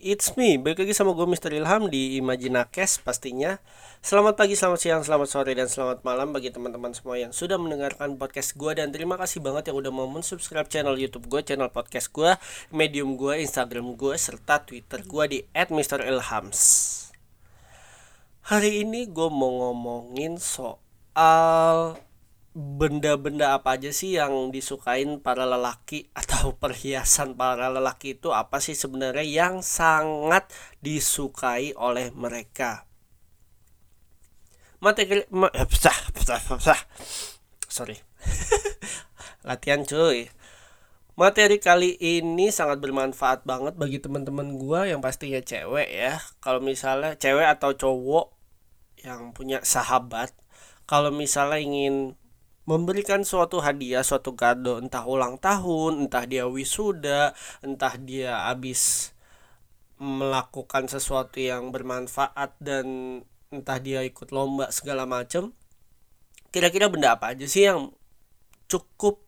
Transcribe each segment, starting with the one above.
it's me. Balik lagi sama gue Mr. Ilham di Imajinakes pastinya. Selamat pagi, selamat siang, selamat sore, dan selamat malam bagi teman-teman semua yang sudah mendengarkan podcast gue Dan terima kasih banget yang udah mau subscribe channel youtube gue, channel podcast gue, medium gue, instagram gue, serta twitter gue di @mrilhams Hari ini gue mau ngomongin soal benda-benda apa aja sih yang disukain para lelaki atau perhiasan para lelaki itu apa sih sebenarnya yang sangat disukai oleh mereka? Materi ma, eh, psah, psah, psah. sorry. Latihan cuy. Materi kali ini sangat bermanfaat banget bagi teman-teman gua yang pastinya cewek ya. Kalau misalnya cewek atau cowok yang punya sahabat kalau misalnya ingin memberikan suatu hadiah, suatu kado, entah ulang tahun, entah dia wisuda, entah dia habis melakukan sesuatu yang bermanfaat dan entah dia ikut lomba segala macam. Kira-kira benda apa aja sih yang cukup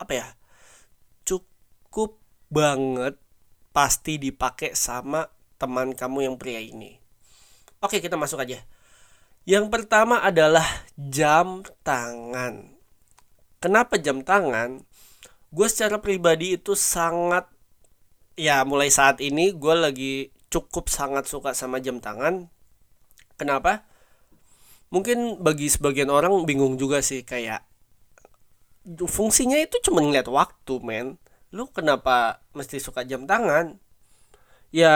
apa ya? Cukup banget pasti dipakai sama teman kamu yang pria ini. Oke, kita masuk aja. Yang pertama adalah jam tangan. Kenapa jam tangan? Gue secara pribadi itu sangat ya mulai saat ini gue lagi cukup sangat suka sama jam tangan. Kenapa? Mungkin bagi sebagian orang bingung juga sih kayak fungsinya itu cuma ngeliat waktu men. Lu kenapa mesti suka jam tangan? Ya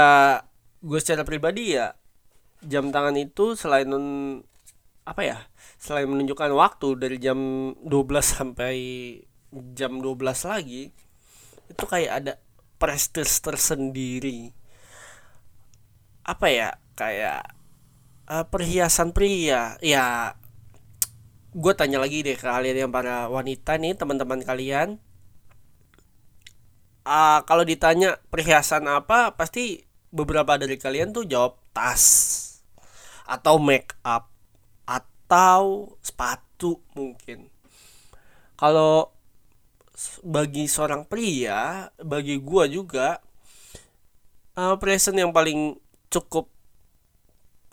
gue secara pribadi ya jam tangan itu selain apa ya selain menunjukkan waktu dari jam 12 sampai jam 12 lagi itu kayak ada prestis tersendiri. Apa ya kayak uh, perhiasan pria ya gue tanya lagi deh ke kalian yang para wanita nih teman-teman kalian. Uh, kalau ditanya perhiasan apa pasti beberapa dari kalian tuh jawab tas atau make up. Atau sepatu mungkin. Kalau bagi seorang pria bagi gua juga uh, present yang paling cukup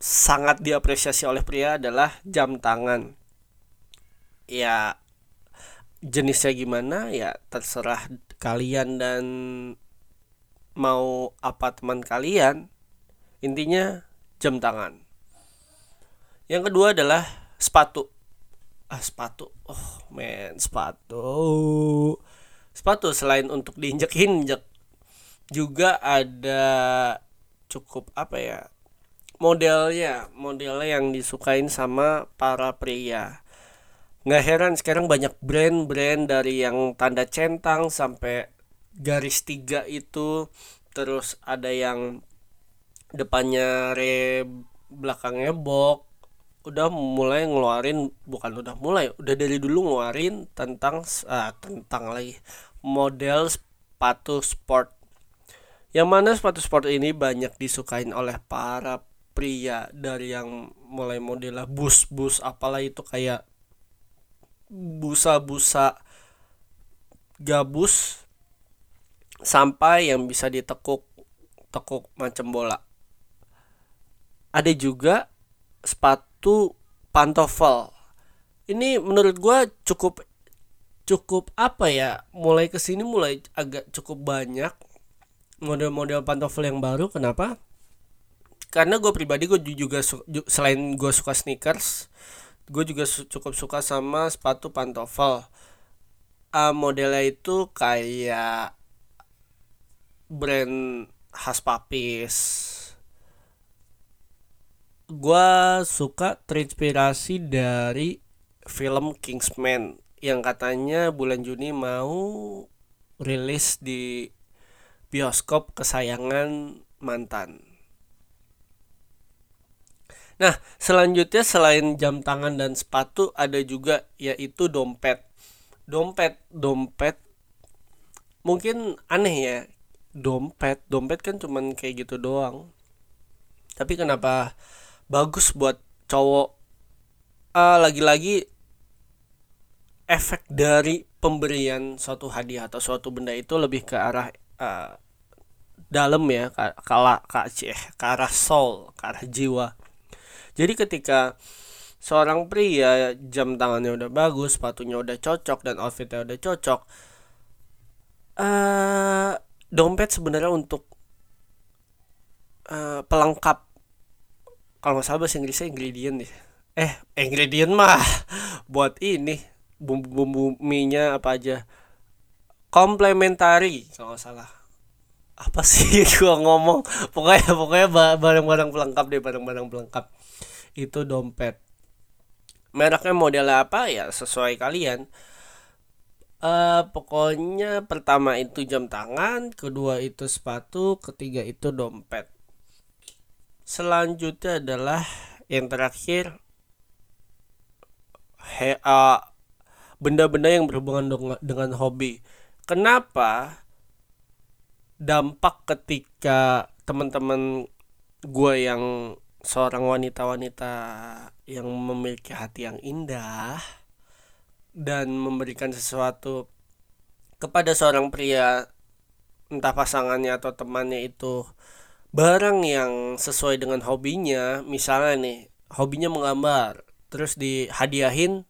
sangat diapresiasi oleh pria adalah jam tangan. Ya jenisnya gimana? Ya terserah kalian dan mau apa teman kalian. Intinya jam tangan yang kedua adalah sepatu. Ah sepatu. Oh men sepatu. Sepatu selain untuk diinjek-injek juga ada cukup apa ya modelnya modelnya yang disukain sama para pria. Nggak heran sekarang banyak brand-brand dari yang tanda centang sampai garis tiga itu. Terus ada yang depannya re belakangnya box udah mulai ngeluarin bukan udah mulai udah dari dulu ngeluarin tentang ah, tentang lagi model sepatu sport. Yang mana sepatu sport ini banyak disukain oleh para pria dari yang mulai modelnya bus-bus apalah itu kayak busa-busa gabus sampai yang bisa ditekuk tekuk macam bola. Ada juga sepatu pantofel. Ini menurut gue cukup cukup apa ya mulai ke sini mulai agak cukup banyak model-model pantofel yang baru. Kenapa? Karena gue pribadi gue juga selain gue suka sneakers gue juga su cukup suka sama sepatu pantofel. Uh, modelnya itu kayak brand khas papis gue suka terinspirasi dari film Kingsman yang katanya bulan Juni mau rilis di bioskop kesayangan mantan. Nah, selanjutnya selain jam tangan dan sepatu ada juga yaitu dompet. Dompet, dompet mungkin aneh ya dompet dompet kan cuman kayak gitu doang tapi kenapa bagus buat cowok. Uh, lagi-lagi efek dari pemberian suatu hadiah atau suatu benda itu lebih ke arah uh, dalam ya ke, ke, ke, ke arah soul ke arah jiwa. Jadi ketika seorang pria jam tangannya udah bagus sepatunya udah cocok dan outfitnya udah cocok uh, dompet sebenarnya untuk uh, pelengkap kalau nggak salah bahasa Inggrisnya ingredient deh. Eh ingredient mah buat ini bumbu-bumbu mie-nya apa aja. Komplementari kalau nggak salah. Apa sih gua ngomong? Pokoknya pokoknya barang-barang pelengkap deh barang-barang pelengkap. Itu dompet. Mereknya model apa? Ya sesuai kalian. Uh, pokoknya pertama itu jam tangan kedua itu sepatu ketiga itu dompet selanjutnya adalah yang terakhir he, uh, benda-benda yang berhubungan dengan, dengan hobi. Kenapa dampak ketika teman-teman gue yang seorang wanita-wanita yang memiliki hati yang indah dan memberikan sesuatu kepada seorang pria entah pasangannya atau temannya itu barang yang sesuai dengan hobinya misalnya nih hobinya menggambar terus dihadiahin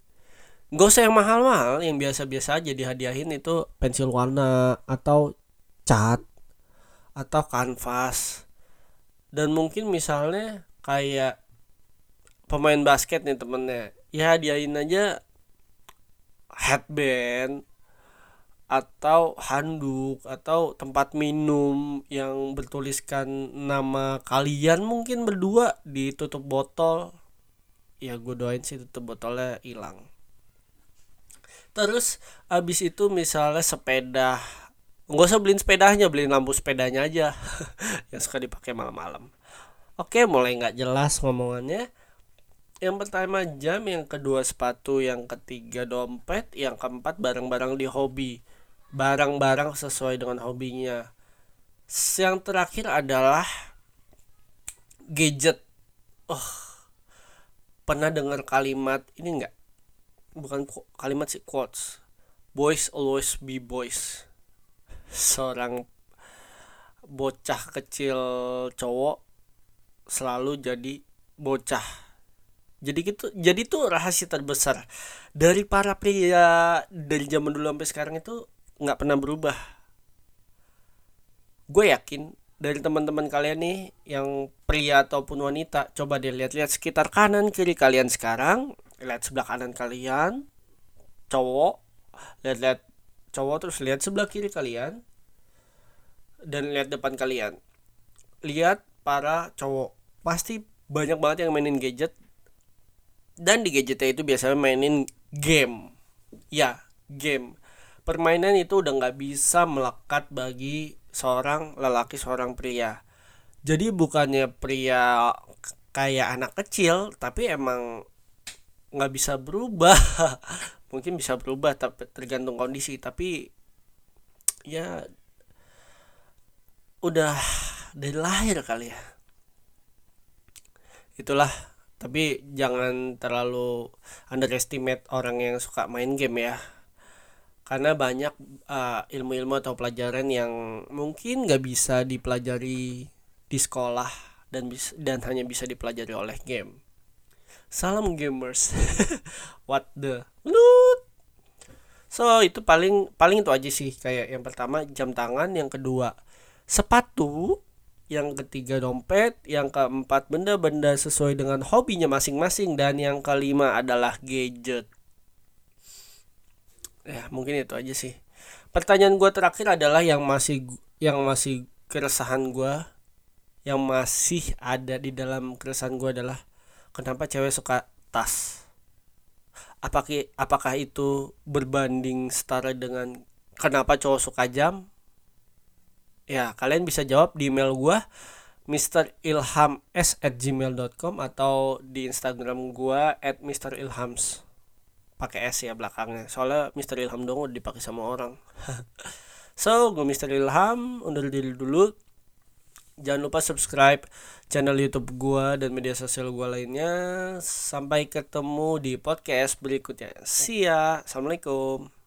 gak usah yang mahal-mahal yang biasa-biasa aja dihadiahin itu pensil warna atau cat atau kanvas. Dan mungkin misalnya kayak pemain basket nih temennya ya hadiahin aja headband atau handuk atau tempat minum yang bertuliskan nama kalian mungkin berdua ditutup botol. Ya gue doain sih tutup botolnya hilang. Terus abis itu misalnya sepeda. Nggak usah beliin sepedanya beliin lampu sepedanya aja. Yang suka dipakai malam-malam. Oke mulai nggak jelas ngomongannya. Yang pertama jam yang kedua sepatu yang ketiga dompet yang keempat barang-barang di hobi barang-barang sesuai dengan hobinya. Yang terakhir adalah gadget. Oh pernah dengar kalimat ini enggak bukan kalimat sih quotes. Boys always be boys. Seorang bocah kecil cowok selalu jadi bocah. Jadi gitu jadi tuh rahasia terbesar. Dari para pria dari zaman dulu sampai sekarang itu nggak pernah berubah. Gue yakin dari teman-teman kalian nih yang pria ataupun wanita coba deh lihat-lihat sekitar kanan kiri kalian sekarang lihat sebelah kanan kalian cowok lihat-lihat cowok terus lihat sebelah kiri kalian dan lihat depan kalian. Lihat para cowok. Pasti banyak banget yang mainin gadget dan di gadgetnya itu biasanya mainin game. Ya game permainan itu udah nggak bisa melekat bagi seorang lelaki seorang pria. Jadi bukannya pria kayak anak kecil tapi emang nggak bisa berubah. Mungkin bisa berubah tapi tergantung kondisi. Tapi ya udah dari lahir kali ya. Itulah. Tapi jangan terlalu underestimate orang yang suka main game ya karena banyak uh, ilmu-ilmu atau pelajaran yang mungkin nggak bisa dipelajari di sekolah dan bis dan hanya bisa dipelajari oleh game. Salam gamers. What the? Lut. So itu paling paling itu aja sih. Kayak yang pertama jam tangan, yang kedua sepatu, yang ketiga dompet, yang keempat benda-benda sesuai dengan hobinya masing-masing. Dan yang kelima adalah gadget ya mungkin itu aja sih. Pertanyaan gue terakhir adalah yang masih yang masih keresahan gue yang masih ada di dalam keresahan gue adalah kenapa cewek suka tas? Apakah apakah itu berbanding setara dengan kenapa cowok suka jam? Ya kalian bisa jawab di email gue s at gmail.com atau di Instagram gue at Ilhams pakai S ya belakangnya. Soalnya Mister Ilham dong udah dipakai sama orang. So gue Mister Ilham undur diri dulu. Jangan lupa subscribe channel YouTube gue dan media sosial gue lainnya. Sampai ketemu di podcast berikutnya. See ya. Assalamualaikum